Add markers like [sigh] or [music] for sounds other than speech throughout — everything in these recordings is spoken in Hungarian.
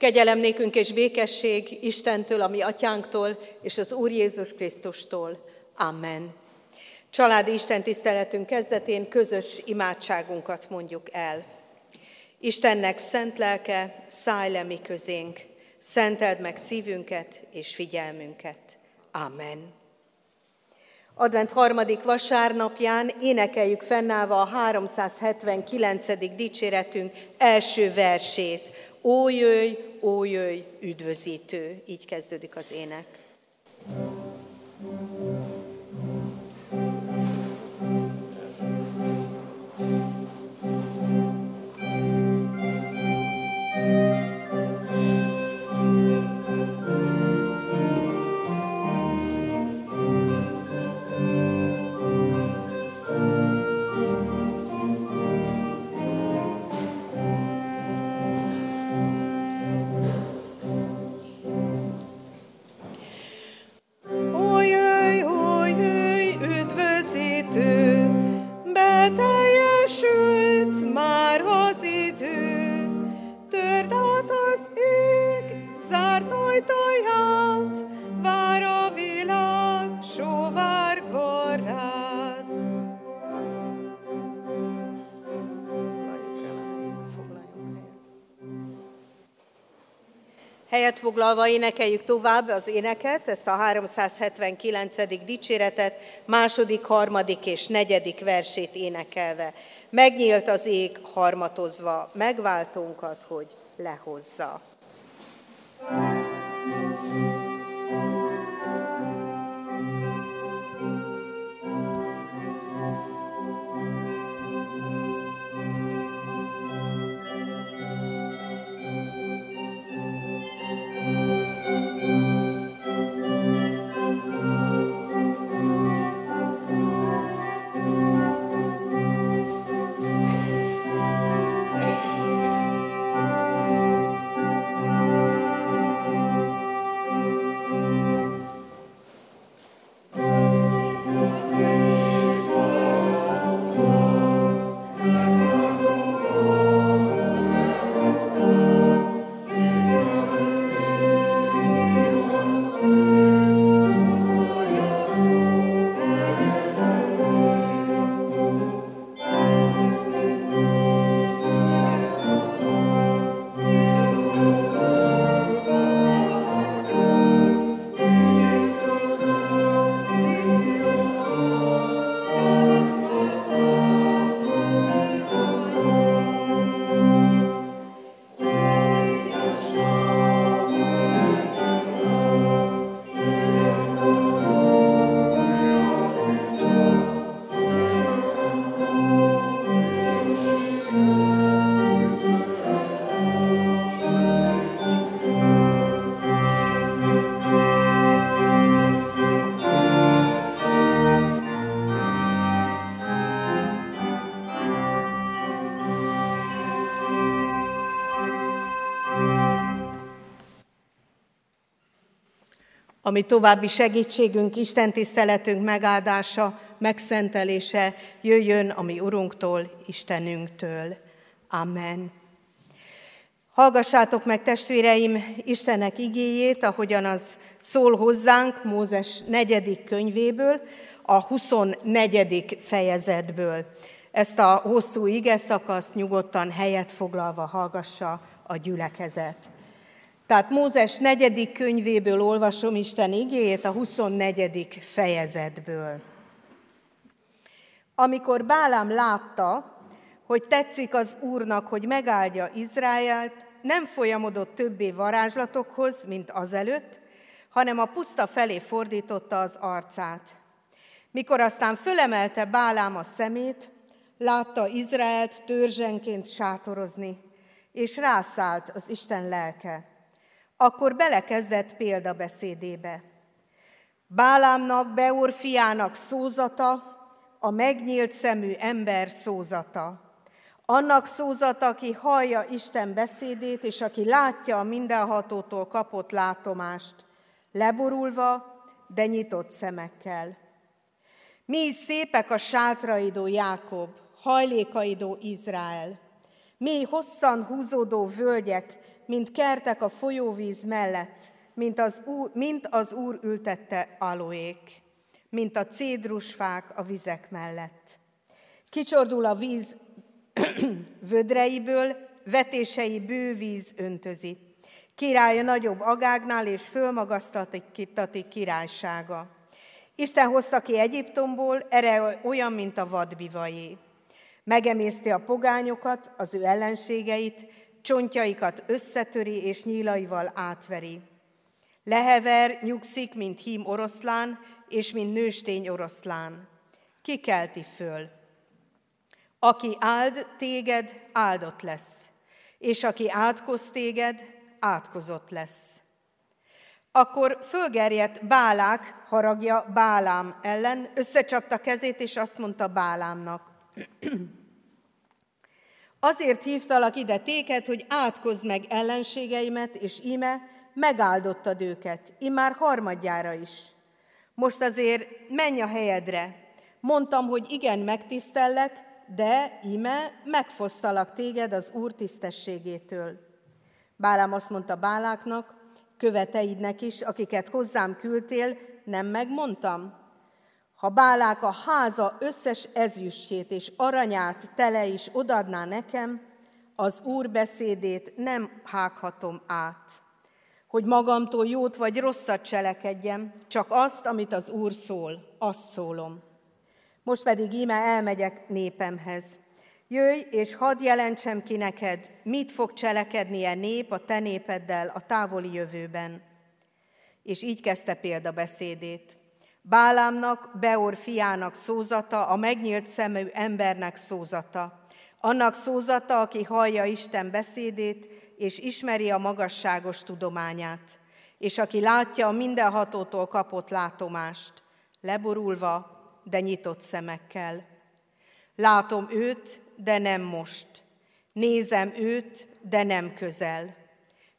Kegyelem nékünk és békesség Istentől, ami atyánktól, és az Úr Jézus Krisztustól. Amen. Családi Isten tiszteletünk kezdetén közös imádságunkat mondjuk el. Istennek szent lelke, szállj le mi közénk, szenteld meg szívünket és figyelmünket. Amen. Advent harmadik vasárnapján énekeljük fennállva a 379. dicséretünk első versét. Ó jöjj, ó jöjj, üdvözítő. Így kezdődik az ének. thank you Helyet foglalva énekeljük tovább az éneket, ezt a 379. dicséretet, második, harmadik és negyedik versét énekelve. Megnyílt az ég harmatozva, megváltónkat, hogy lehozza. Ami további segítségünk, Isten tiszteletünk megáldása, megszentelése jöjjön a mi Urunktól, Istenünktől. Amen. Hallgassátok meg, testvéreim, Istennek igéjét, ahogyan az szól hozzánk Mózes negyedik könyvéből, a 24. fejezetből. Ezt a hosszú ige szakaszt nyugodtan helyet foglalva hallgassa a gyülekezet. Tehát Mózes negyedik könyvéből olvasom Isten igéjét, a 24. fejezetből. Amikor Bálám látta, hogy tetszik az Úrnak, hogy megáldja Izraelt, nem folyamodott többé varázslatokhoz, mint azelőtt, hanem a puszta felé fordította az arcát. Mikor aztán fölemelte Bálám a szemét, látta Izraelt törzsenként sátorozni, és rászállt az Isten lelke akkor belekezdett példabeszédébe. Bálámnak, Beor fiának szózata, a megnyílt szemű ember szózata. Annak szózata, aki hallja Isten beszédét, és aki látja a mindenhatótól kapott látomást, leborulva, de nyitott szemekkel. Mi is szépek a sátraidó Jákob, hajlékaidó Izrael. Mi hosszan húzódó völgyek, mint kertek a folyóvíz mellett, mint az úr, mint az úr ültette aloék, mint a cédrusfák a vizek mellett. Kicsordul a víz [clears throat] vödreiből, vetései bővíz öntözi. Királya nagyobb agágnál, és fölmagasztatik királysága. Isten hozta ki Egyiptomból, erre olyan, mint a vadbivajé. Megemészti a pogányokat, az ő ellenségeit, csontjaikat összetöri és nyílaival átveri. Lehever nyugszik, mint hím oroszlán, és mint nőstény oroszlán. Ki föl? Aki áld téged, áldott lesz, és aki átkoz téged, átkozott lesz. Akkor fölgerjedt Bálák haragja Bálám ellen, összecsapta kezét, és azt mondta Bálámnak. Azért hívtalak ide téket, hogy átkozd meg ellenségeimet, és ime megáldottad őket, immár harmadjára is. Most azért menj a helyedre. Mondtam, hogy igen, megtisztellek, de ime megfosztalak téged az Úr tisztességétől. Bálám azt mondta Báláknak, követeidnek is, akiket hozzám küldtél, nem megmondtam? Ha Bálák a háza összes ezüstjét és aranyát tele is odadná nekem, az Úr beszédét nem hághatom át. Hogy magamtól jót vagy rosszat cselekedjem, csak azt, amit az Úr szól, azt szólom. Most pedig íme elmegyek népemhez. Jöjj, és hadd jelentsem ki neked, mit fog cselekednie nép a te népeddel a távoli jövőben. És így kezdte példabeszédét. Bálámnak, Beor fiának szózata, a megnyílt szemű embernek szózata, annak szózata, aki hallja Isten beszédét, és ismeri a magasságos tudományát, és aki látja a mindenhatótól kapott látomást, leborulva, de nyitott szemekkel. Látom őt, de nem most. Nézem őt, de nem közel.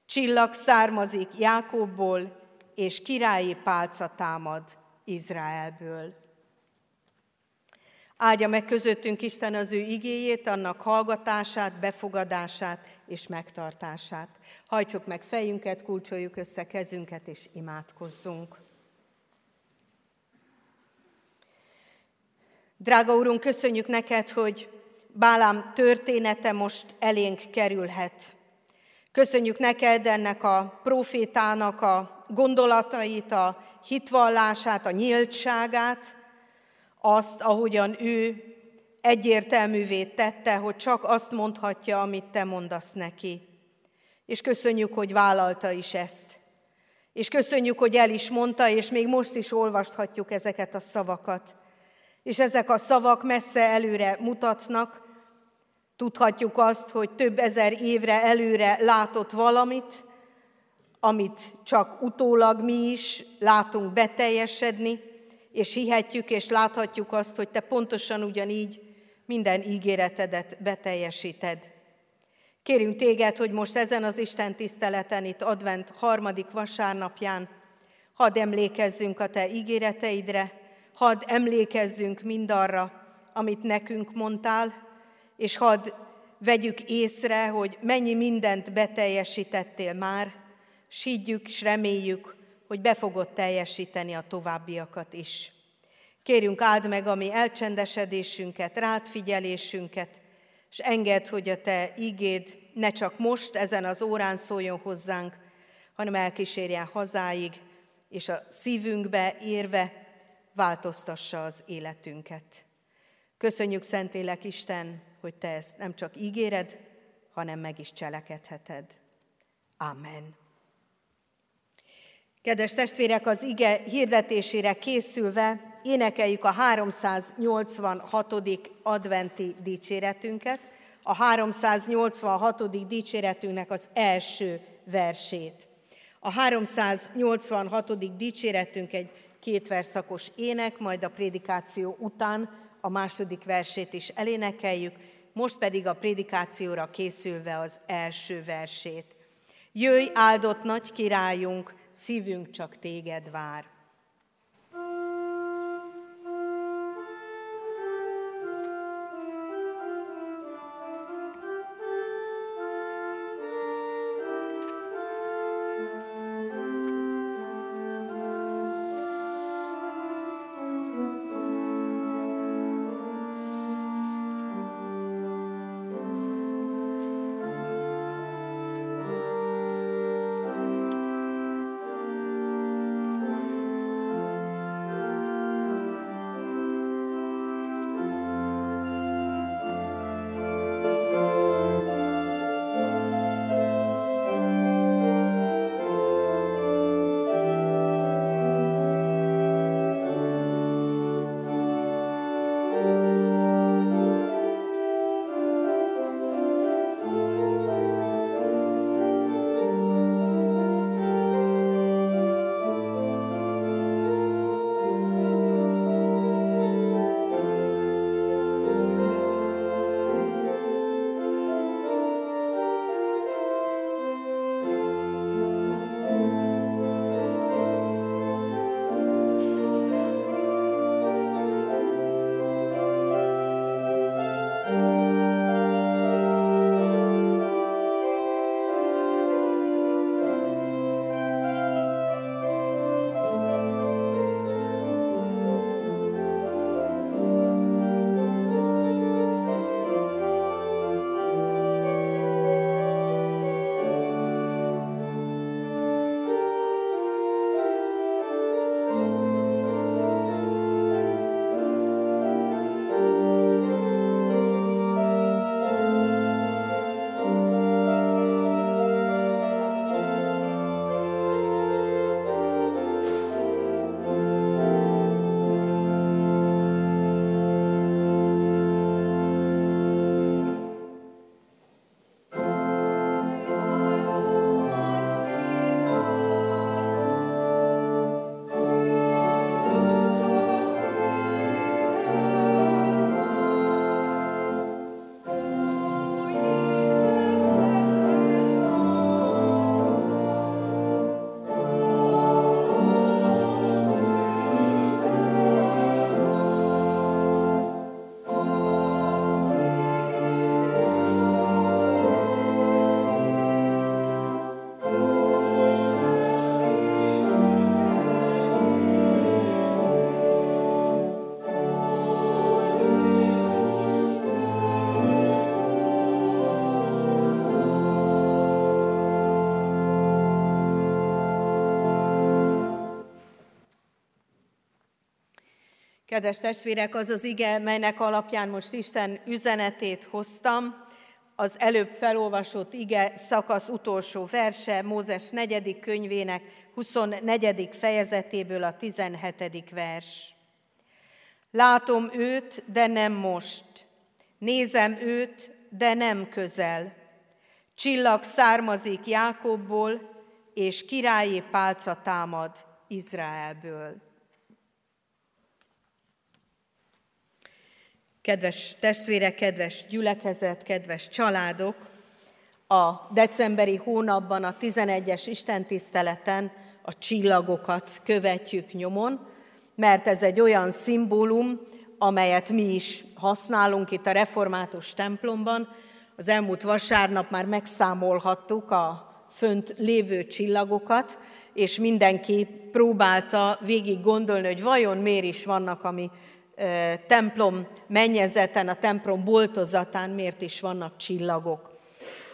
Csillag származik Jákobból, és királyi pálca támad Izraelből. Áldja meg közöttünk Isten az ő igéjét, annak hallgatását, befogadását és megtartását. Hajtsuk meg fejünket, kulcsoljuk össze kezünket és imádkozzunk. Drága Úrunk, köszönjük neked, hogy Bálám története most elénk kerülhet. Köszönjük neked ennek a profétának a gondolatait, a hitvallását, a nyíltságát, azt, ahogyan ő egyértelművé tette, hogy csak azt mondhatja, amit te mondasz neki. És köszönjük, hogy vállalta is ezt. És köszönjük, hogy el is mondta, és még most is olvashatjuk ezeket a szavakat. És ezek a szavak messze előre mutatnak. Tudhatjuk azt, hogy több ezer évre előre látott valamit, amit csak utólag mi is látunk beteljesedni, és hihetjük és láthatjuk azt, hogy te pontosan ugyanígy minden ígéretedet beteljesíted. Kérünk téged, hogy most ezen az Isten tiszteleten, itt advent harmadik vasárnapján, hadd emlékezzünk a te ígéreteidre, hadd emlékezzünk mindarra, amit nekünk mondtál, és hadd vegyük észre, hogy mennyi mindent beteljesítettél már, sídjük és reméljük, hogy be fogod teljesíteni a továbbiakat is. Kérjünk áld meg a mi elcsendesedésünket, rád figyelésünket, és engedd, hogy a te igéd ne csak most, ezen az órán szóljon hozzánk, hanem elkísérjen hazáig, és a szívünkbe érve változtassa az életünket. Köszönjük, Szentélek Isten, hogy Te ezt nem csak ígéred, hanem meg is cselekedheted. Amen. Kedves testvérek, az ige hirdetésére készülve énekeljük a 386. adventi dicséretünket, a 386. dicséretünknek az első versét. A 386. dicséretünk egy két verszakos ének, majd a prédikáció után a második versét is elénekeljük, most pedig a prédikációra készülve az első versét. Jöjj, áldott nagy királyunk, szívünk csak téged vár. Kedves testvérek, az az ige, melynek alapján most Isten üzenetét hoztam, az előbb felolvasott ige szakasz utolsó verse, Mózes negyedik könyvének 24. fejezetéből a 17. vers. Látom őt, de nem most. Nézem őt, de nem közel. Csillag származik Jákobból, és királyi pálca támad Izraelből. Kedves testvérek, kedves gyülekezet, kedves családok, a decemberi hónapban a 11-es istentiszteleten a csillagokat követjük nyomon, mert ez egy olyan szimbólum, amelyet mi is használunk itt a református templomban. Az elmúlt vasárnap már megszámolhattuk a fönt lévő csillagokat, és mindenki próbálta végig gondolni, hogy vajon miért is vannak a mi templom mennyezeten, a templom boltozatán miért is vannak csillagok.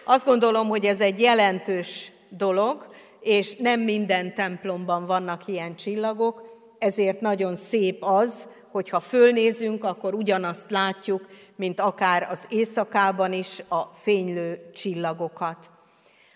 Azt gondolom, hogy ez egy jelentős dolog, és nem minden templomban vannak ilyen csillagok, ezért nagyon szép az, hogyha fölnézünk, akkor ugyanazt látjuk, mint akár az éjszakában is a fénylő csillagokat.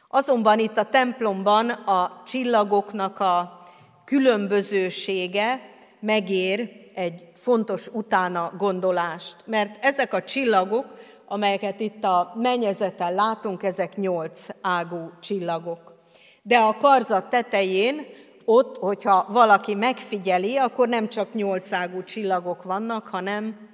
Azonban itt a templomban a csillagoknak a különbözősége megér egy fontos utána gondolást, mert ezek a csillagok, amelyeket itt a mennyezeten látunk, ezek nyolc ágú csillagok. De a karzat tetején, ott, hogyha valaki megfigyeli, akkor nem csak nyolc ágú csillagok vannak, hanem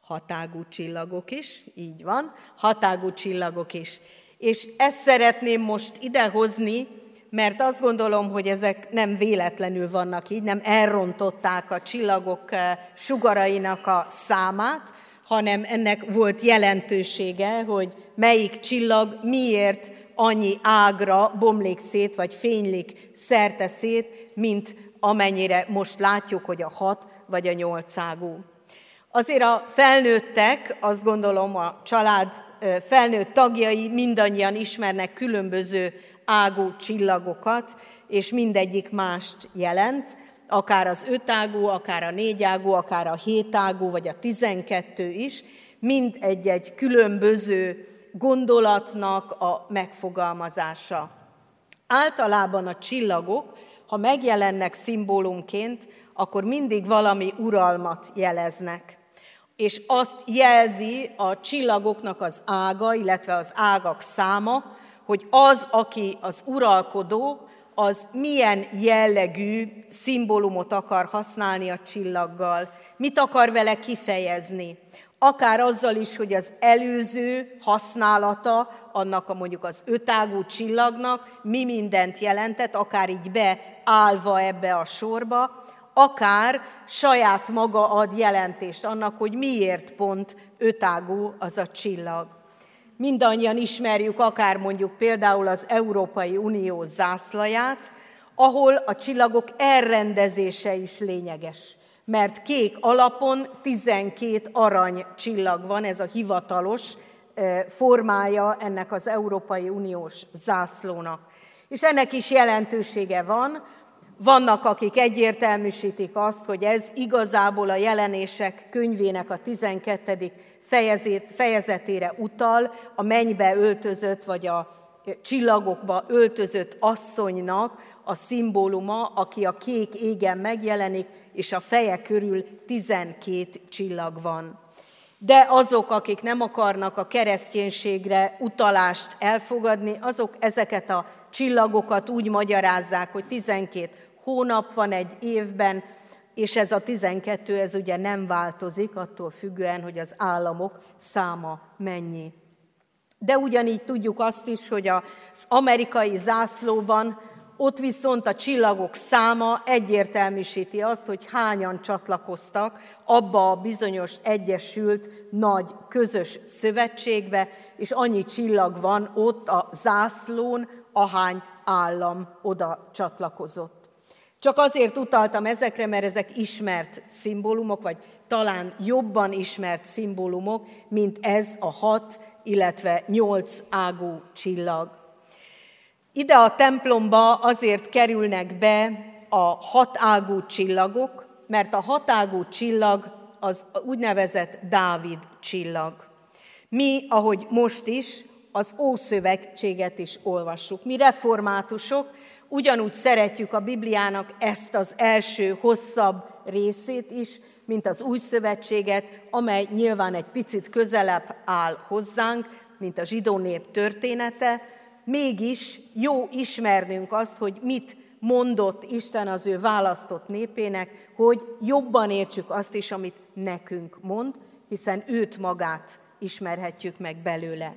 hatágú csillagok is, így van, hatágú csillagok is. És ezt szeretném most idehozni, mert azt gondolom, hogy ezek nem véletlenül vannak így, nem elrontották a csillagok eh, sugarainak a számát, hanem ennek volt jelentősége, hogy melyik csillag miért annyi ágra bomlik szét, vagy fénylik szerte szét, mint amennyire most látjuk, hogy a hat vagy a nyolc ágú. Azért a felnőttek, azt gondolom a család eh, felnőtt tagjai mindannyian ismernek különböző ágú csillagokat, és mindegyik mást jelent, akár az ötágú, akár a négyágú, akár a hétágú, vagy a tizenkettő is, mind egy-egy különböző gondolatnak a megfogalmazása. Általában a csillagok, ha megjelennek szimbólumként, akkor mindig valami uralmat jeleznek. És azt jelzi a csillagoknak az ága, illetve az ágak száma, hogy az, aki az uralkodó, az milyen jellegű szimbólumot akar használni a csillaggal, mit akar vele kifejezni. Akár azzal is, hogy az előző használata annak a mondjuk az ötágú csillagnak mi mindent jelentett, akár így beállva ebbe a sorba, akár saját maga ad jelentést annak, hogy miért pont ötágú az a csillag. Mindannyian ismerjük akár mondjuk például az Európai Unió zászlaját, ahol a csillagok elrendezése is lényeges. Mert kék alapon 12 arany csillag van, ez a hivatalos formája ennek az Európai Uniós zászlónak. És ennek is jelentősége van, vannak, akik egyértelműsítik azt, hogy ez igazából a jelenések könyvének a 12 fejezét, fejezetére utal, a mennybe öltözött, vagy a csillagokba öltözött asszonynak a szimbóluma, aki a kék égen megjelenik, és a feje körül 12 csillag van. De azok, akik nem akarnak a kereszténységre utalást elfogadni, azok ezeket a csillagokat úgy magyarázzák, hogy 12 hónap van egy évben, és ez a 12, ez ugye nem változik attól függően, hogy az államok száma mennyi. De ugyanígy tudjuk azt is, hogy az amerikai zászlóban ott viszont a csillagok száma egyértelműsíti azt, hogy hányan csatlakoztak abba a bizonyos egyesült nagy közös szövetségbe, és annyi csillag van ott a zászlón, ahány állam oda csatlakozott. Csak azért utaltam ezekre, mert ezek ismert szimbólumok, vagy talán jobban ismert szimbólumok, mint ez a hat, illetve nyolc ágú csillag. Ide a templomba azért kerülnek be a hatágú csillagok, mert a hatágú csillag az úgynevezett Dávid csillag. Mi, ahogy most is, az Ószövetséget is olvassuk. Mi reformátusok ugyanúgy szeretjük a Bibliának ezt az első, hosszabb részét is, mint az új szövetséget, amely nyilván egy picit közelebb áll hozzánk, mint a zsidó nép története, mégis jó ismernünk azt, hogy mit mondott Isten az ő választott népének, hogy jobban értsük azt is, amit nekünk mond, hiszen őt magát ismerhetjük meg belőle.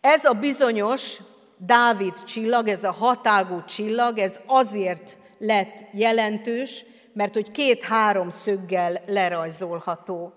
Ez a bizonyos Dávid csillag, ez a hatágú csillag, ez azért lett jelentős, mert hogy két szöggel lerajzolható.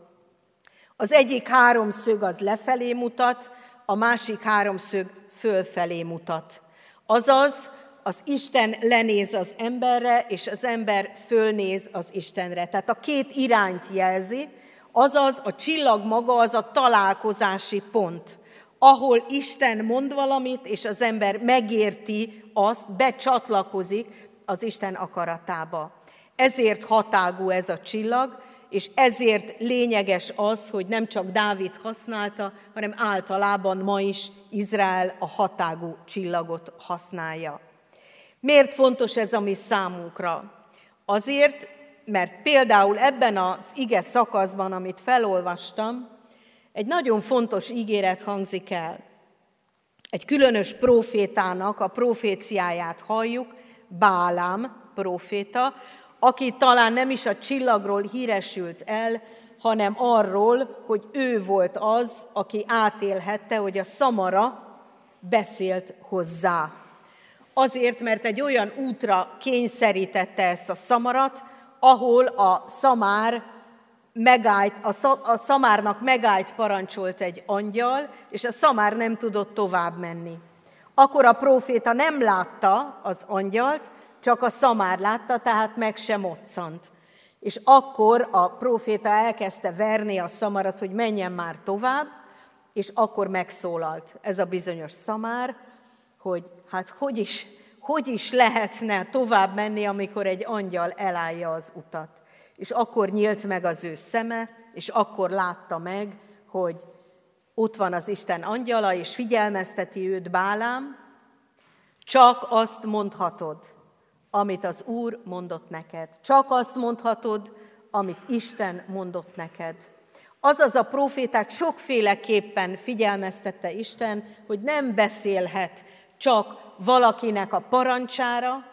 Az egyik háromszög az lefelé mutat, a másik háromszög fölfelé mutat. Azaz, az Isten lenéz az emberre, és az ember fölnéz az Istenre. Tehát a két irányt jelzi, azaz a csillag maga az a találkozási pont, ahol Isten mond valamit, és az ember megérti azt, becsatlakozik az Isten akaratába. Ezért hatágú ez a csillag, és ezért lényeges az, hogy nem csak Dávid használta, hanem általában ma is Izrael a hatágú csillagot használja. Miért fontos ez a mi számunkra? Azért, mert például ebben az ige szakaszban, amit felolvastam, egy nagyon fontos ígéret hangzik el. Egy különös profétának a proféciáját halljuk, Bálám proféta, aki talán nem is a csillagról híresült el, hanem arról, hogy ő volt az, aki átélhette, hogy a szamara beszélt hozzá. Azért, mert egy olyan útra kényszerítette ezt a szamarat, ahol a szamár megállt, a szamárnak megállt parancsolt egy angyal, és a szamár nem tudott tovább menni. Akkor a próféta nem látta az angyalt, csak a szamár látta, tehát meg sem moccant. És akkor a próféta elkezdte verni a szamarat, hogy menjen már tovább, és akkor megszólalt ez a bizonyos szamár, hogy hát hogy is, hogy is lehetne tovább menni, amikor egy angyal elállja az utat. És akkor nyílt meg az ő szeme, és akkor látta meg, hogy ott van az Isten angyala, és figyelmezteti őt Bálám, csak azt mondhatod, amit az Úr mondott neked. Csak azt mondhatod, amit Isten mondott neked. Azaz a profétát sokféleképpen figyelmeztette Isten, hogy nem beszélhet csak valakinek a parancsára,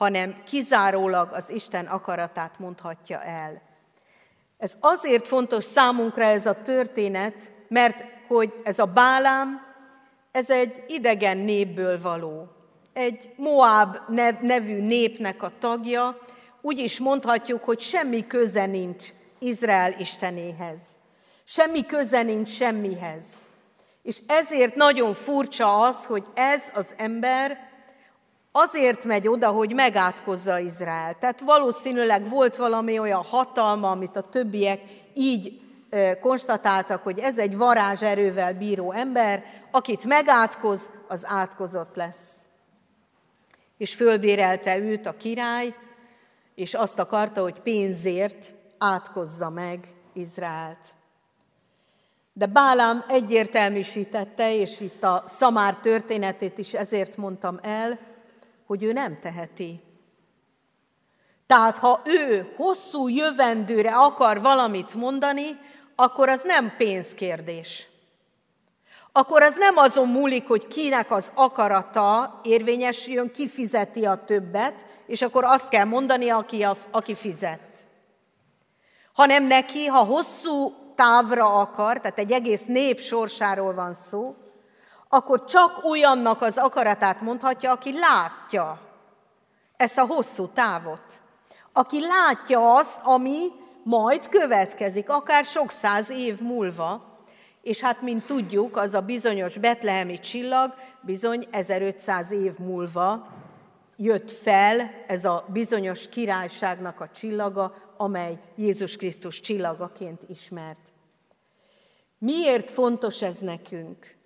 hanem kizárólag az Isten akaratát mondhatja el. Ez azért fontos számunkra ez a történet, mert hogy ez a Bálám, ez egy idegen népből való egy Moab nevű népnek a tagja, úgy is mondhatjuk, hogy semmi köze nincs Izrael istenéhez. Semmi köze nincs semmihez. És ezért nagyon furcsa az, hogy ez az ember azért megy oda, hogy megátkozza Izrael. Tehát valószínűleg volt valami olyan hatalma, amit a többiek így konstatáltak, hogy ez egy varázserővel bíró ember, akit megátkoz, az átkozott lesz és fölbérelte őt a király, és azt akarta, hogy pénzért átkozza meg Izraelt. De Bálám egyértelműsítette, és itt a szamár történetét is ezért mondtam el, hogy ő nem teheti. Tehát ha ő hosszú jövendőre akar valamit mondani, akkor az nem pénzkérdés akkor az nem azon múlik, hogy kinek az akarata érvényesüljön, ki fizeti a többet, és akkor azt kell mondani, aki, a, aki fizet. Hanem neki, ha hosszú távra akar, tehát egy egész nép sorsáról van szó, akkor csak olyannak az akaratát mondhatja, aki látja ezt a hosszú távot. Aki látja azt, ami majd következik, akár sok száz év múlva, és hát, mint tudjuk, az a bizonyos betlehemi csillag bizony 1500 év múlva jött fel ez a bizonyos királyságnak a csillaga, amely Jézus Krisztus csillagaként ismert. Miért fontos ez nekünk?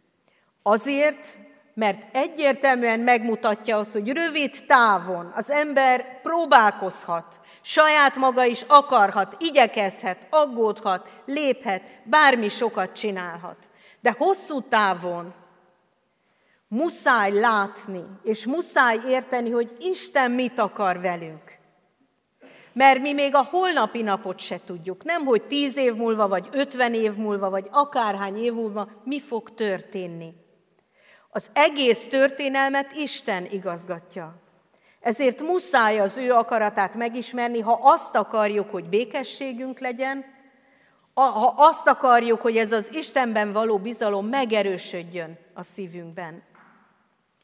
Azért, mert egyértelműen megmutatja azt, hogy rövid távon az ember próbálkozhat, saját maga is akarhat, igyekezhet, aggódhat, léphet, bármi sokat csinálhat. De hosszú távon muszáj látni, és muszáj érteni, hogy Isten mit akar velünk. Mert mi még a holnapi napot se tudjuk. Nem, hogy tíz év múlva, vagy ötven év múlva, vagy akárhány év múlva mi fog történni. Az egész történelmet Isten igazgatja. Ezért muszáj az ő akaratát megismerni, ha azt akarjuk, hogy békességünk legyen, ha azt akarjuk, hogy ez az Istenben való bizalom megerősödjön a szívünkben.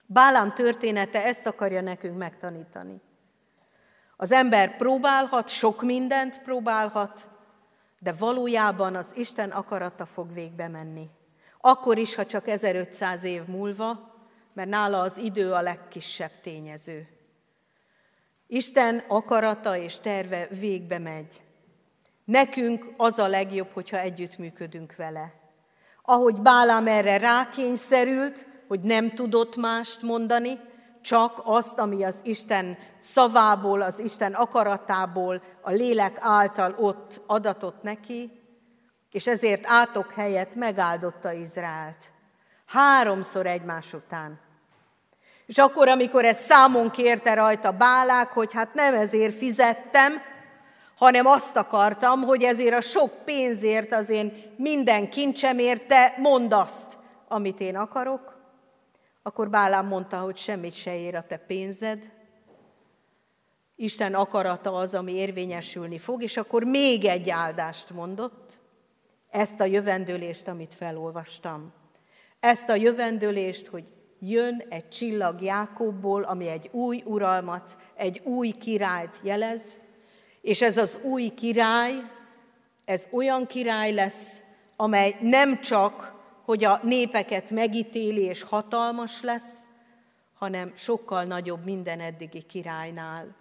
Bálám története ezt akarja nekünk megtanítani. Az ember próbálhat, sok mindent próbálhat, de valójában az Isten akarata fog végbe menni. Akkor is, ha csak 1500 év múlva, mert nála az idő a legkisebb tényező. Isten akarata és terve végbe megy. Nekünk az a legjobb, hogyha együttműködünk vele. Ahogy Bálám erre rákényszerült, hogy nem tudott mást mondani, csak azt, ami az Isten szavából, az Isten akaratából, a lélek által ott adatott neki, és ezért átok helyett megáldotta Izraelt. Háromszor egymás után. És akkor, amikor ez számon kérte rajta Bálák, hogy hát nem ezért fizettem, hanem azt akartam, hogy ezért a sok pénzért, az én minden kincsemért te mondd azt, amit én akarok, akkor Bálám mondta, hogy semmit se ér a te pénzed, Isten akarata az, ami érvényesülni fog, és akkor még egy áldást mondott, ezt a jövendőlést, amit felolvastam. Ezt a jövendőlést, hogy jön egy csillag Jákobból, ami egy új uralmat, egy új királyt jelez, és ez az új király, ez olyan király lesz, amely nem csak hogy a népeket megítéli és hatalmas lesz, hanem sokkal nagyobb minden eddigi királynál.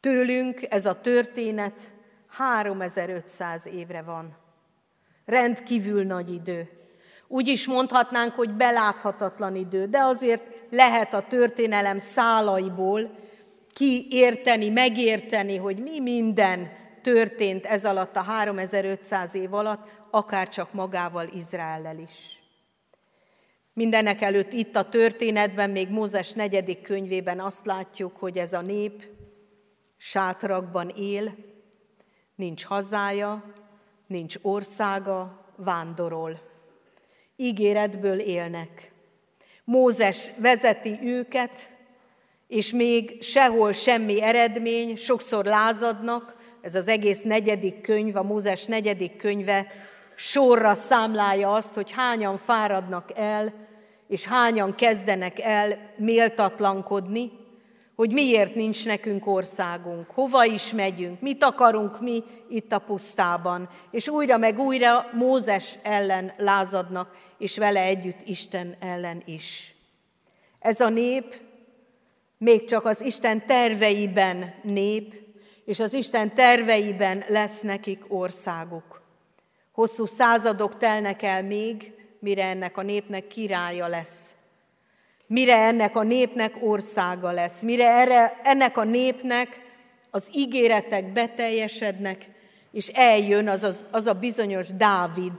Tőlünk ez a történet 3500 évre van. Rendkívül nagy idő. Úgy is mondhatnánk, hogy beláthatatlan idő, de azért lehet a történelem szálaiból kiérteni, megérteni, hogy mi minden történt ez alatt a 3500 év alatt, akár csak magával Izraellel is. Mindenek előtt itt a történetben, még Mózes negyedik könyvében azt látjuk, hogy ez a nép sátrakban él, nincs hazája, nincs országa, vándorol. Ígéretből élnek. Mózes vezeti őket, és még sehol semmi eredmény, sokszor lázadnak, ez az egész negyedik könyv, a Mózes negyedik könyve sorra számlálja azt, hogy hányan fáradnak el, és hányan kezdenek el méltatlankodni, hogy miért nincs nekünk országunk, hova is megyünk, mit akarunk mi itt a pusztában. És újra meg újra Mózes ellen lázadnak, és vele együtt Isten ellen is. Ez a nép még csak az Isten terveiben nép, és az Isten terveiben lesz nekik országuk. Hosszú századok telnek el még, mire ennek a népnek királya lesz. Mire ennek a népnek országa lesz. Mire erre, ennek a népnek az ígéretek beteljesednek, és eljön az, az, az a bizonyos Dávid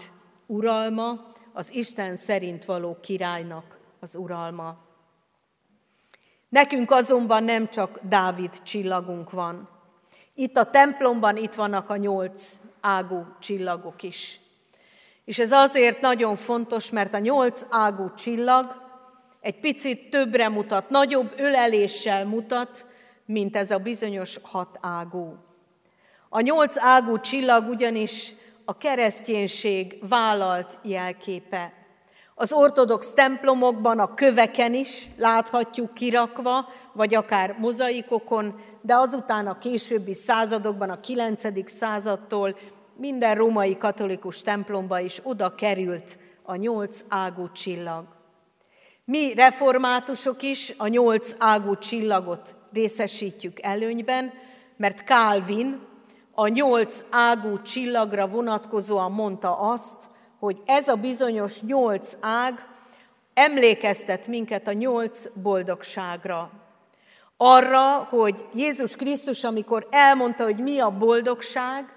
uralma, az Isten szerint való királynak az uralma. Nekünk azonban nem csak Dávid csillagunk van. Itt a templomban itt vannak a nyolc ágú csillagok is. És ez azért nagyon fontos, mert a nyolc ágú csillag egy picit többre mutat, nagyobb öleléssel mutat, mint ez a bizonyos hat ágú. A nyolc ágú csillag ugyanis a kereszténység vállalt jelképe. Az ortodox templomokban a köveken is láthatjuk kirakva, vagy akár mozaikokon, de azután a későbbi századokban, a 9. századtól minden római katolikus templomba is oda került a nyolc ágú csillag. Mi reformátusok is a nyolc ágú csillagot részesítjük előnyben, mert Calvin a nyolc ágú csillagra vonatkozóan mondta azt, hogy ez a bizonyos nyolc ág emlékeztet minket a nyolc boldogságra. Arra, hogy Jézus Krisztus, amikor elmondta, hogy mi a boldogság,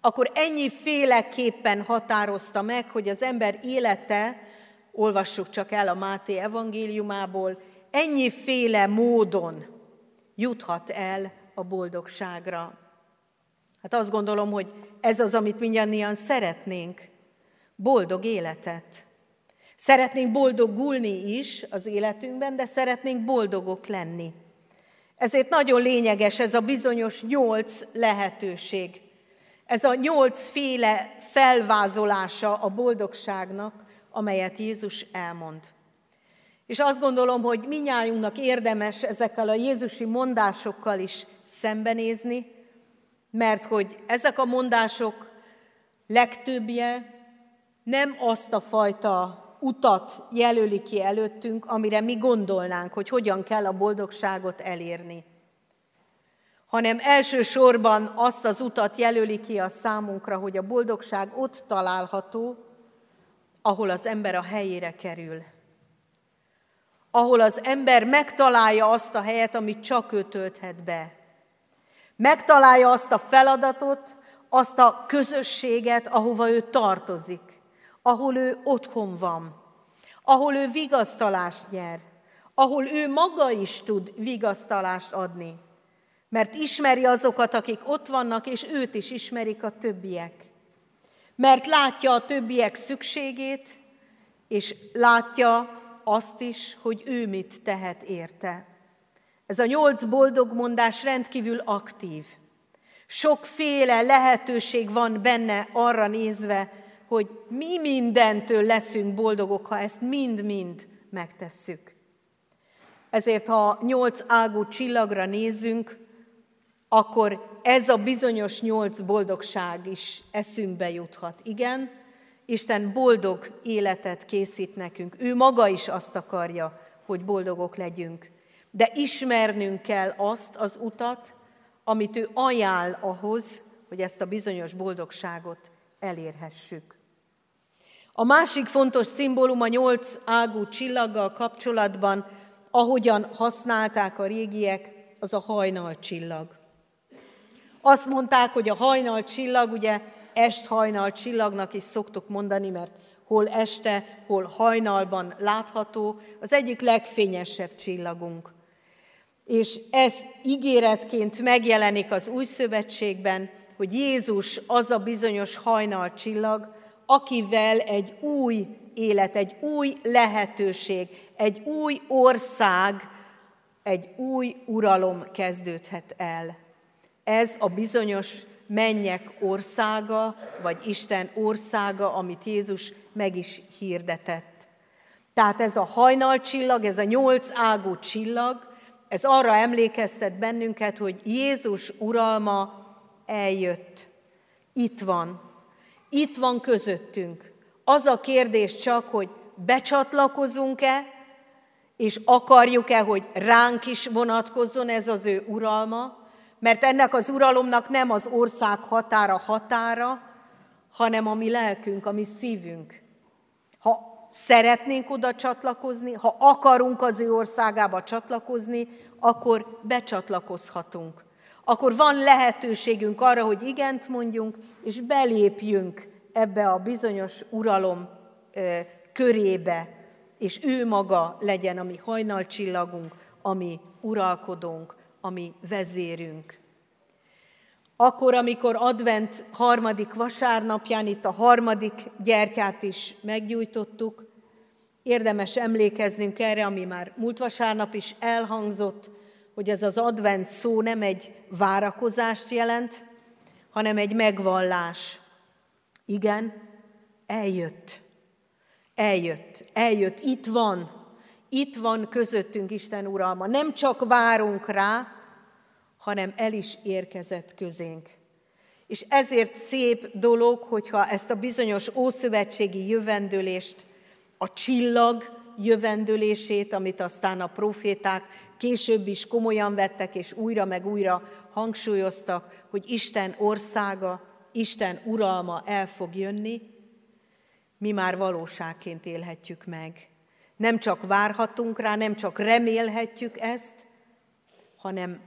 akkor ennyi féleképpen határozta meg, hogy az ember élete, olvassuk csak el a Máté evangéliumából, ennyiféle módon juthat el a boldogságra. Hát azt gondolom, hogy ez az, amit mindannyian szeretnénk. Boldog életet. Szeretnénk boldogulni is az életünkben, de szeretnénk boldogok lenni. Ezért nagyon lényeges ez a bizonyos nyolc lehetőség. Ez a nyolcféle felvázolása a boldogságnak, amelyet Jézus elmond. És azt gondolom, hogy minnyájunknak érdemes ezekkel a Jézusi mondásokkal is szembenézni, mert hogy ezek a mondások legtöbbje nem azt a fajta utat jelöli ki előttünk, amire mi gondolnánk, hogy hogyan kell a boldogságot elérni, hanem elsősorban azt az utat jelöli ki a számunkra, hogy a boldogság ott található, ahol az ember a helyére kerül. Ahol az ember megtalálja azt a helyet, amit csak ő tölthet be. Megtalálja azt a feladatot, azt a közösséget, ahova ő tartozik, ahol ő otthon van, ahol ő vigasztalást nyer, ahol ő maga is tud vigasztalást adni, mert ismeri azokat, akik ott vannak, és őt is ismerik a többiek. Mert látja a többiek szükségét, és látja azt is, hogy ő mit tehet érte. Ez a nyolc boldog mondás rendkívül aktív. Sokféle lehetőség van benne arra nézve, hogy mi mindentől leszünk boldogok, ha ezt mind-mind megtesszük. Ezért, ha nyolc ágú csillagra nézünk, akkor ez a bizonyos nyolc boldogság is eszünkbe juthat. Igen, Isten boldog életet készít nekünk. Ő maga is azt akarja, hogy boldogok legyünk de ismernünk kell azt az utat, amit ő ajánl ahhoz, hogy ezt a bizonyos boldogságot elérhessük. A másik fontos szimbólum a nyolc ágú csillaggal kapcsolatban, ahogyan használták a régiek, az a hajnal csillag. Azt mondták, hogy a hajnal csillag, ugye est hajnal csillagnak is szoktuk mondani, mert hol este, hol hajnalban látható, az egyik legfényesebb csillagunk és ez ígéretként megjelenik az új szövetségben, hogy Jézus az a bizonyos hajnal csillag, akivel egy új élet, egy új lehetőség, egy új ország, egy új uralom kezdődhet el. Ez a bizonyos mennyek országa, vagy Isten országa, amit Jézus meg is hirdetett. Tehát ez a hajnalcsillag, ez a nyolc ágú csillag, ez arra emlékeztet bennünket, hogy Jézus uralma eljött. Itt van. Itt van közöttünk. Az a kérdés csak, hogy becsatlakozunk-e, és akarjuk-e, hogy ránk is vonatkozzon ez az ő uralma, mert ennek az uralomnak nem az ország határa határa, hanem a mi lelkünk, a mi szívünk. Ha szeretnénk oda csatlakozni, ha akarunk az ő országába csatlakozni, akkor becsatlakozhatunk. Akkor van lehetőségünk arra, hogy igent mondjunk, és belépjünk ebbe a bizonyos uralom körébe, és ő maga legyen a mi hajnalcsillagunk, ami uralkodónk, ami vezérünk. Akkor, amikor advent harmadik vasárnapján itt a harmadik gyertyát is meggyújtottuk, érdemes emlékeznünk erre, ami már múlt vasárnap is elhangzott, hogy ez az advent szó nem egy várakozást jelent, hanem egy megvallás. Igen, eljött. Eljött, eljött, itt van, itt van közöttünk Isten uralma. Nem csak várunk rá, hanem el is érkezett közénk. És ezért szép dolog, hogyha ezt a bizonyos ószövetségi jövendőlést, a csillag jövendőlését, amit aztán a proféták később is komolyan vettek, és újra meg újra hangsúlyoztak, hogy Isten országa, Isten uralma el fog jönni, mi már valóságként élhetjük meg. Nem csak várhatunk rá, nem csak remélhetjük ezt, hanem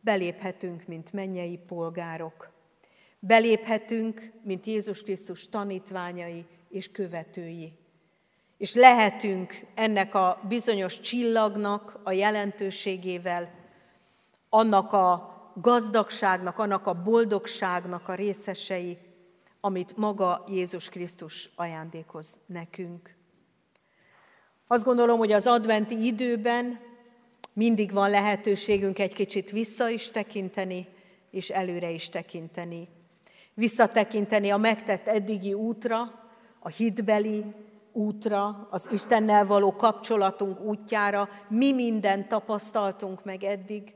beléphetünk, mint mennyei polgárok. Beléphetünk, mint Jézus Krisztus tanítványai és követői. És lehetünk ennek a bizonyos csillagnak a jelentőségével, annak a gazdagságnak, annak a boldogságnak a részesei, amit maga Jézus Krisztus ajándékoz nekünk. Azt gondolom, hogy az adventi időben mindig van lehetőségünk egy kicsit vissza is tekinteni, és előre is tekinteni. Visszatekinteni a megtett eddigi útra, a hitbeli útra, az Istennel való kapcsolatunk útjára, mi mindent tapasztaltunk meg eddig,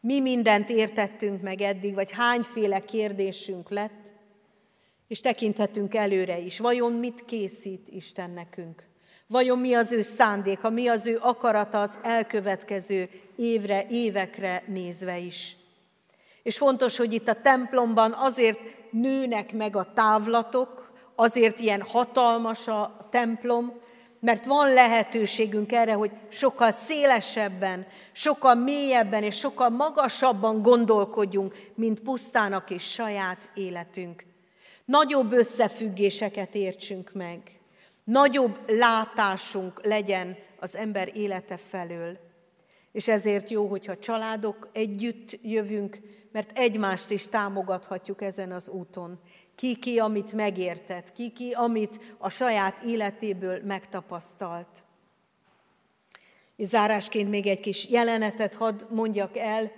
mi mindent értettünk meg eddig, vagy hányféle kérdésünk lett, és tekinthetünk előre is. Vajon mit készít Isten nekünk? Vajon mi az ő szándéka, mi az ő akarata az elkövetkező évre, évekre nézve is? És fontos, hogy itt a templomban azért nőnek meg a távlatok, azért ilyen hatalmas a templom, mert van lehetőségünk erre, hogy sokkal szélesebben, sokkal mélyebben és sokkal magasabban gondolkodjunk, mint pusztának és saját életünk. Nagyobb összefüggéseket értsünk meg, nagyobb látásunk legyen az ember élete felől. És ezért jó, hogyha családok együtt jövünk, mert egymást is támogathatjuk ezen az úton. Ki ki, amit megértett, ki ki, amit a saját életéből megtapasztalt. És zárásként még egy kis jelenetet hadd mondjak el.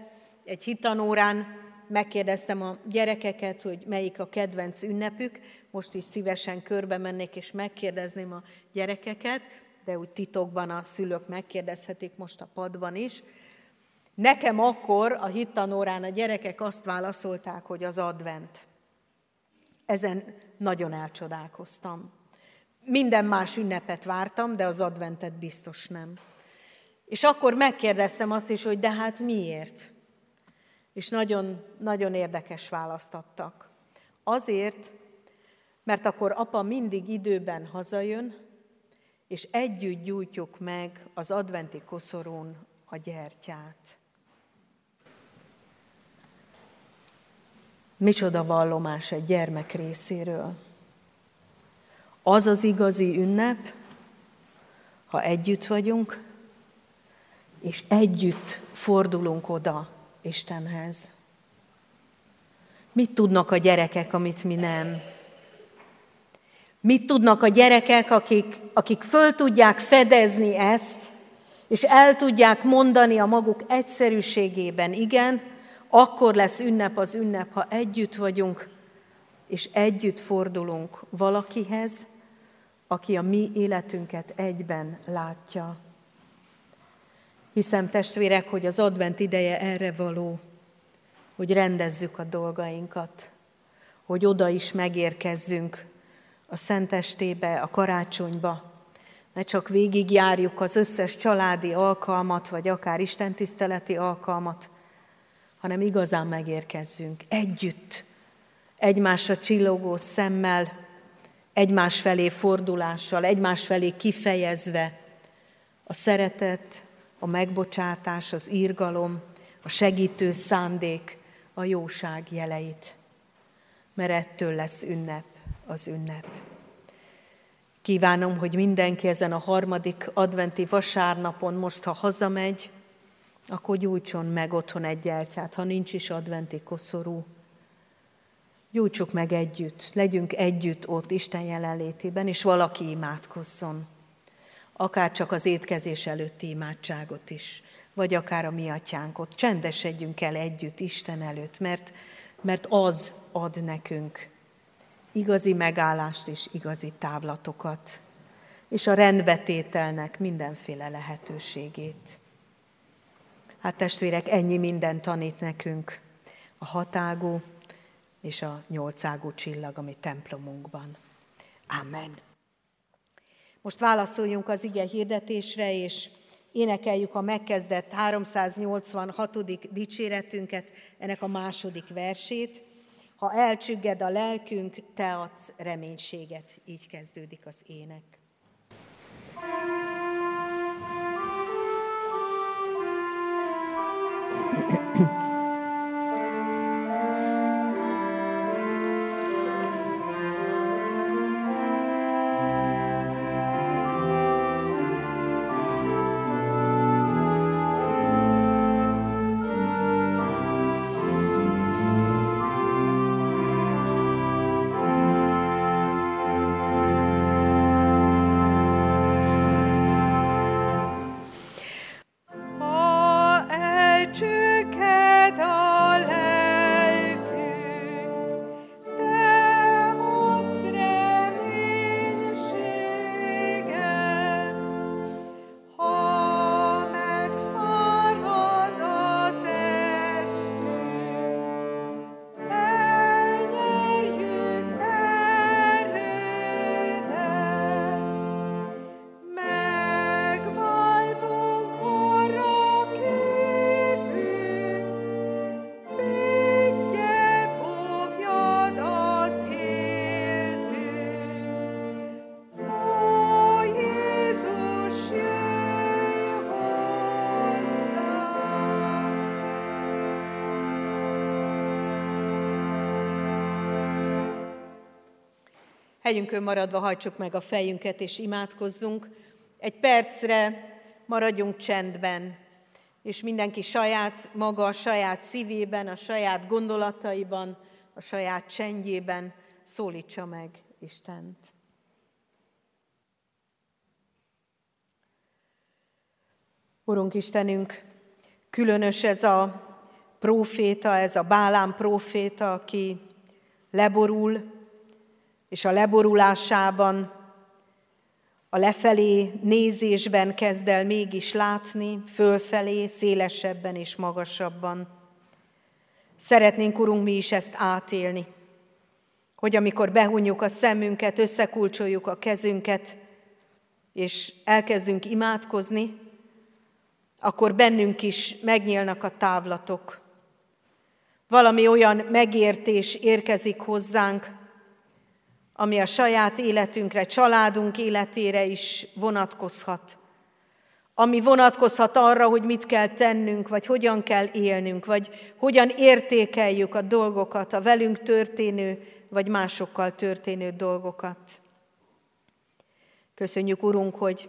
Egy hitanórán megkérdeztem a gyerekeket, hogy melyik a kedvenc ünnepük. Most is szívesen körbe mennék és megkérdezném a gyerekeket, de úgy titokban a szülők megkérdezhetik most a padban is. Nekem akkor a hittanórán a gyerekek azt válaszolták, hogy az advent. Ezen nagyon elcsodálkoztam. Minden más ünnepet vártam, de az adventet biztos nem. És akkor megkérdeztem azt is, hogy de hát miért? És nagyon, nagyon érdekes választ adtak. Azért, mert akkor apa mindig időben hazajön, és együtt gyújtjuk meg az adventi koszorún a gyertyát. Micsoda vallomás egy gyermek részéről. Az az igazi ünnep, ha együtt vagyunk, és együtt fordulunk oda Istenhez. Mit tudnak a gyerekek, amit mi nem? Mit tudnak a gyerekek, akik, akik föl tudják fedezni ezt, és el tudják mondani a maguk egyszerűségében, igen, akkor lesz ünnep az ünnep, ha együtt vagyunk, és együtt fordulunk valakihez, aki a mi életünket egyben látja. Hiszem, testvérek, hogy az advent ideje erre való, hogy rendezzük a dolgainkat, hogy oda is megérkezzünk a szentestébe, a karácsonyba, ne csak végigjárjuk az összes családi alkalmat, vagy akár istentiszteleti alkalmat, hanem igazán megérkezzünk együtt, egymásra csillogó szemmel, egymás felé fordulással, egymás felé kifejezve a szeretet, a megbocsátás, az írgalom, a segítő szándék, a jóság jeleit. Mert ettől lesz ünnep az ünnep. Kívánom, hogy mindenki ezen a harmadik adventi vasárnapon most, ha hazamegy, akkor gyújtson meg otthon egy gyertyát, ha nincs is adventi koszorú. Gyújtsuk meg együtt, legyünk együtt ott Isten jelenlétében, és valaki imádkozzon. Akár csak az étkezés előtti imádságot is, vagy akár a mi atyánkot. Csendesedjünk el együtt Isten előtt, mert, mert az ad nekünk igazi megállást és igazi távlatokat, és a rendbetételnek mindenféle lehetőségét. Hát testvérek, ennyi minden tanít nekünk a hatágú és a nyolcágú csillag, ami templomunkban. Amen. Most válaszoljunk az ige hirdetésre, és énekeljük a megkezdett 386. dicséretünket, ennek a második versét. Ha elcsügged a lelkünk, te adsz reménységet. Így kezdődik az ének. thank you Helyünkön maradva hajtsuk meg a fejünket és imádkozzunk. Egy percre maradjunk csendben, és mindenki saját maga, a saját szívében, a saját gondolataiban, a saját csendjében szólítsa meg Istent. Urunk Istenünk, különös ez a próféta, ez a Bálám próféta, aki leborul, és a leborulásában, a lefelé nézésben kezd el mégis látni, fölfelé, szélesebben és magasabban. Szeretnénk, Urunk, mi is ezt átélni, hogy amikor behunjuk a szemünket, összekulcsoljuk a kezünket, és elkezdünk imádkozni, akkor bennünk is megnyílnak a távlatok. Valami olyan megértés érkezik hozzánk, ami a saját életünkre, családunk életére is vonatkozhat. Ami vonatkozhat arra, hogy mit kell tennünk, vagy hogyan kell élnünk, vagy hogyan értékeljük a dolgokat, a velünk történő, vagy másokkal történő dolgokat. Köszönjük, Urunk, hogy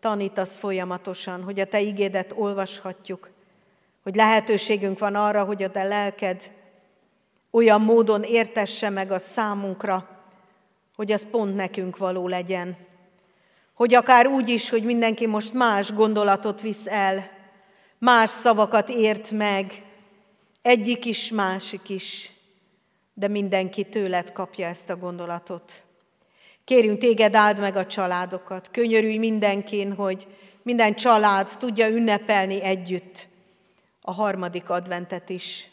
tanítasz folyamatosan, hogy a Te igédet olvashatjuk, hogy lehetőségünk van arra, hogy a Te lelked olyan módon értesse meg a számunkra, hogy az pont nekünk való legyen. Hogy akár úgy is, hogy mindenki most más gondolatot visz el, más szavakat ért meg, egyik is, másik is, de mindenki tőled kapja ezt a gondolatot. Kérünk téged, áld meg a családokat, könyörülj mindenkin, hogy minden család tudja ünnepelni együtt a harmadik adventet is.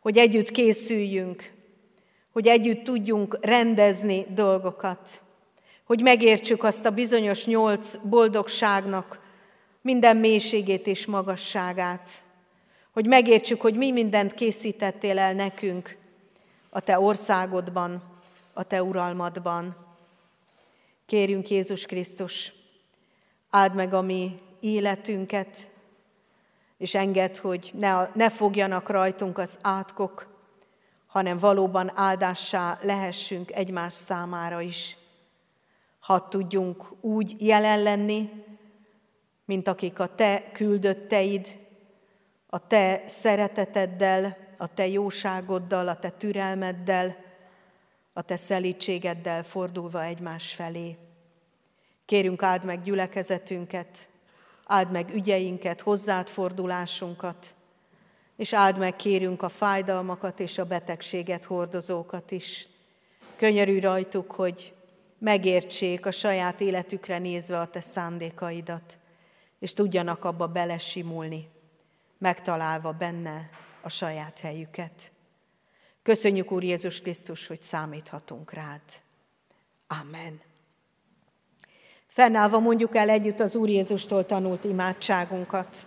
Hogy együtt készüljünk, hogy együtt tudjunk rendezni dolgokat, hogy megértsük azt a bizonyos nyolc boldogságnak minden mélységét és magasságát, hogy megértsük, hogy mi mindent készítettél el nekünk a Te országodban, a Te uralmadban. Kérjünk Jézus Krisztus, áld meg a mi életünket, és engedd, hogy ne, ne fogjanak rajtunk az átkok, hanem valóban áldássá lehessünk egymás számára is. Ha tudjunk úgy jelen lenni, mint akik a te küldötteid, a te szereteteddel, a te jóságoddal, a te türelmeddel, a te szelítségeddel fordulva egymás felé. Kérünk, áld meg gyülekezetünket, áld meg ügyeinket, hozzád fordulásunkat, és áld meg, kérünk a fájdalmakat és a betegséget hordozókat is. Könyörű rajtuk, hogy megértsék a saját életükre nézve a te szándékaidat, és tudjanak abba belesimulni, megtalálva benne a saját helyüket. Köszönjük, Úr Jézus Krisztus, hogy számíthatunk rád. Amen. Fennállva mondjuk el együtt az Úr Jézustól tanult imádságunkat.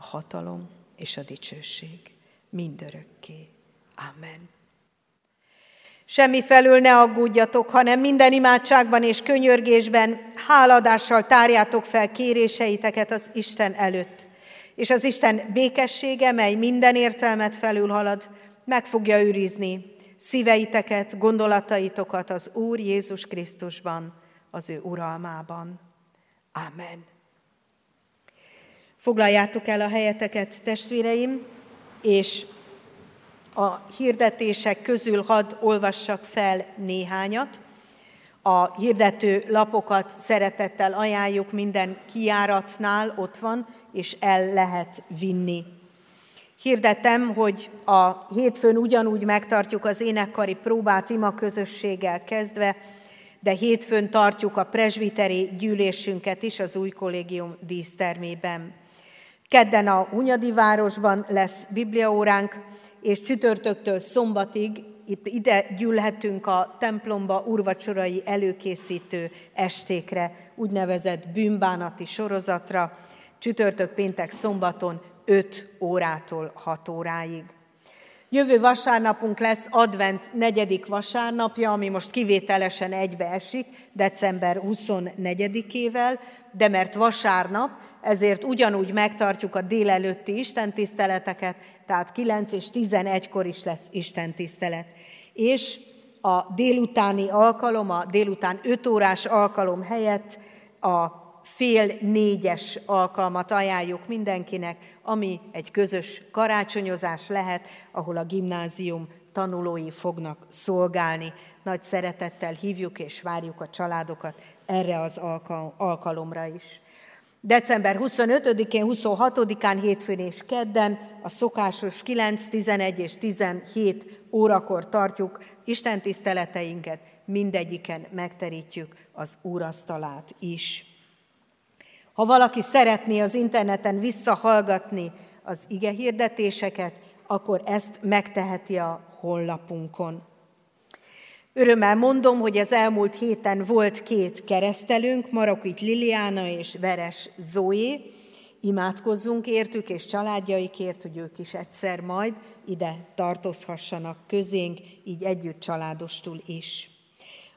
a hatalom és a dicsőség mindörökké. Amen. Semmi felül ne aggódjatok, hanem minden imádságban és könyörgésben háladással tárjátok fel kéréseiteket az Isten előtt. És az Isten békessége, mely minden értelmet felülhalad, meg fogja őrizni szíveiteket, gondolataitokat az Úr Jézus Krisztusban, az ő uralmában. Amen. Foglaljátok el a helyeteket, testvéreim, és a hirdetések közül hadd olvassak fel néhányat. A hirdető lapokat szeretettel ajánljuk minden kiáratnál, ott van, és el lehet vinni. Hirdetem, hogy a hétfőn ugyanúgy megtartjuk az énekkari próbát ima közösséggel kezdve, de hétfőn tartjuk a presbiteri gyűlésünket is az új kollégium dísztermében. Kedden a Hunyadi városban lesz bibliaóránk, és csütörtöktől szombatig itt ide gyűlhetünk a templomba urvacsorai előkészítő estékre, úgynevezett bűnbánati sorozatra, csütörtök, péntek, szombaton 5 órától 6 óráig. Jövő vasárnapunk lesz advent negyedik vasárnapja, ami most kivételesen egybe esik, december 24-ével, de mert vasárnap, ezért ugyanúgy megtartjuk a délelőtti istentiszteleteket, tehát 9 és 11-kor is lesz istentisztelet. És a délutáni alkalom, a délután 5 órás alkalom helyett a fél négyes alkalmat ajánljuk mindenkinek, ami egy közös karácsonyozás lehet, ahol a gimnázium tanulói fognak szolgálni. Nagy szeretettel hívjuk és várjuk a családokat erre az alkalomra is. December 25-én, 26-án, hétfőn és kedden a szokásos 9, 11 és 17 órakor tartjuk Isten tiszteleteinket, mindegyiken megterítjük az úrasztalát is. Ha valaki szeretné az interneten visszahallgatni az ige hirdetéseket, akkor ezt megteheti a honlapunkon. Örömmel mondom, hogy az elmúlt héten volt két keresztelünk, Marokit Liliana és Veres Zoé. Imádkozzunk értük és családjaikért, hogy ők is egyszer majd ide tartozhassanak közénk, így együtt családostul is.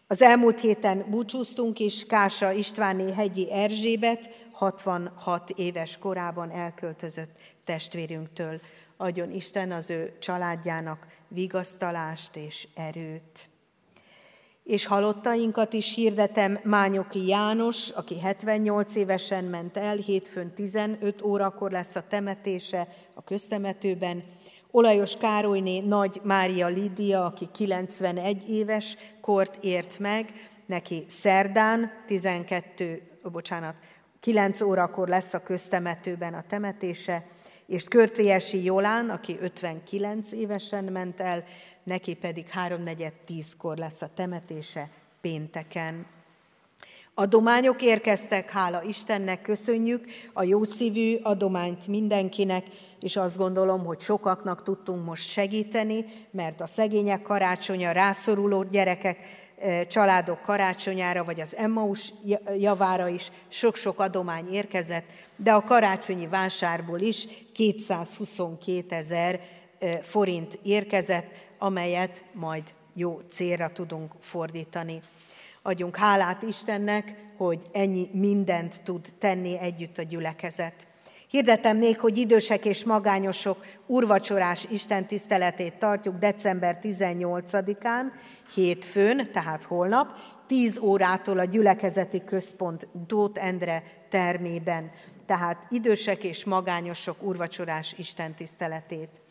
Az elmúlt héten búcsúztunk is Kása Istváné hegyi Erzsébet, 66 éves korában elköltözött testvérünktől. Adjon Isten az ő családjának vigasztalást és erőt. És halottainkat is hirdetem Mányoki János, aki 78 évesen ment el, hétfőn 15 órakor lesz a temetése a köztemetőben. Olajos Károlyné Nagy Mária Lídia, aki 91 éves kort ért meg, neki szerdán 12, bocsánat, 9 órakor lesz a köztemetőben a temetése, és Körtvélyesi Jolán, aki 59 évesen ment el, neki pedig háromnegyed tízkor lesz a temetése pénteken. Adományok érkeztek, hála Istennek, köszönjük a jó szívű adományt mindenkinek, és azt gondolom, hogy sokaknak tudtunk most segíteni, mert a szegények karácsonya, rászoruló gyerekek, e, családok karácsonyára, vagy az Emmaus javára is sok-sok adomány érkezett, de a karácsonyi vásárból is 222 ezer e, forint érkezett, amelyet majd jó célra tudunk fordítani. Adjunk hálát Istennek, hogy ennyi mindent tud tenni együtt a gyülekezet. Hirdetem még, hogy idősek és magányosok urvacsorás Isten tiszteletét tartjuk december 18-án, hétfőn, tehát holnap, 10 órától a gyülekezeti központ Dót Endre termében, tehát idősek és magányosok urvacsorás Isten tiszteletét.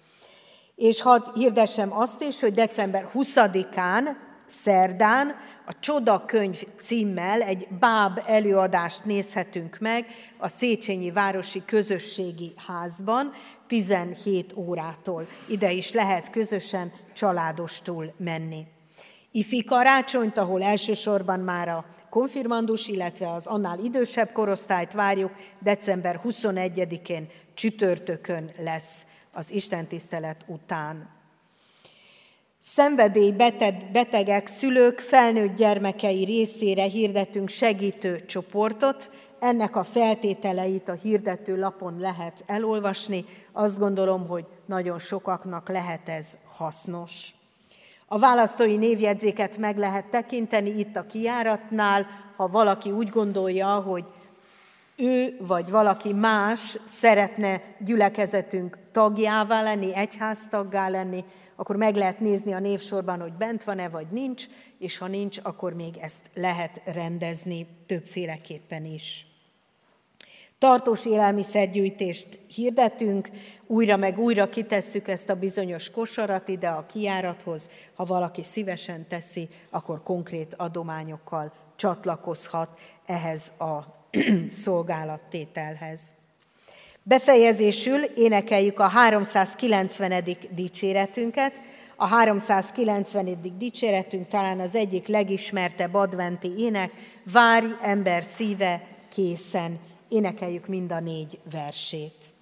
És hadd hirdessem azt is, hogy december 20-án, szerdán a Csoda könyv címmel egy báb előadást nézhetünk meg a Széchenyi Városi Közösségi Házban 17 órától. Ide is lehet közösen családostul menni. Ifi karácsonyt, ahol elsősorban már a konfirmandus, illetve az annál idősebb korosztályt várjuk, december 21-én csütörtökön lesz az Isten tisztelet után. Szenvedély betegek, szülők, felnőtt gyermekei részére hirdetünk segítő csoportot. Ennek a feltételeit a hirdető lapon lehet elolvasni. Azt gondolom, hogy nagyon sokaknak lehet ez hasznos. A választói névjegyzéket meg lehet tekinteni itt a kiáratnál, ha valaki úgy gondolja, hogy ő vagy valaki más szeretne gyülekezetünk tagjává lenni, egyháztaggá lenni, akkor meg lehet nézni a névsorban, hogy bent van-e vagy nincs, és ha nincs, akkor még ezt lehet rendezni többféleképpen is. Tartós élelmiszergyűjtést hirdetünk, újra meg újra kitesszük ezt a bizonyos kosarat ide a kiárathoz. Ha valaki szívesen teszi, akkor konkrét adományokkal csatlakozhat ehhez a szolgálattételhez. Befejezésül énekeljük a 390. dicséretünket. A 390. dicséretünk talán az egyik legismertebb adventi ének, Várj ember szíve készen. Énekeljük mind a négy versét.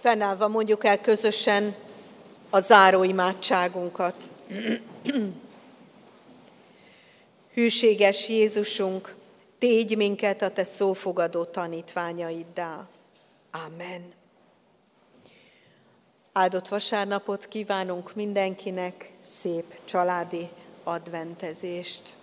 Fennállva mondjuk el közösen a záró imádságunkat. [clears throat] Hűséges Jézusunk, tégy minket a Te szófogadó tanítványaiddá. Amen. Áldott vasárnapot kívánunk mindenkinek, szép családi adventezést!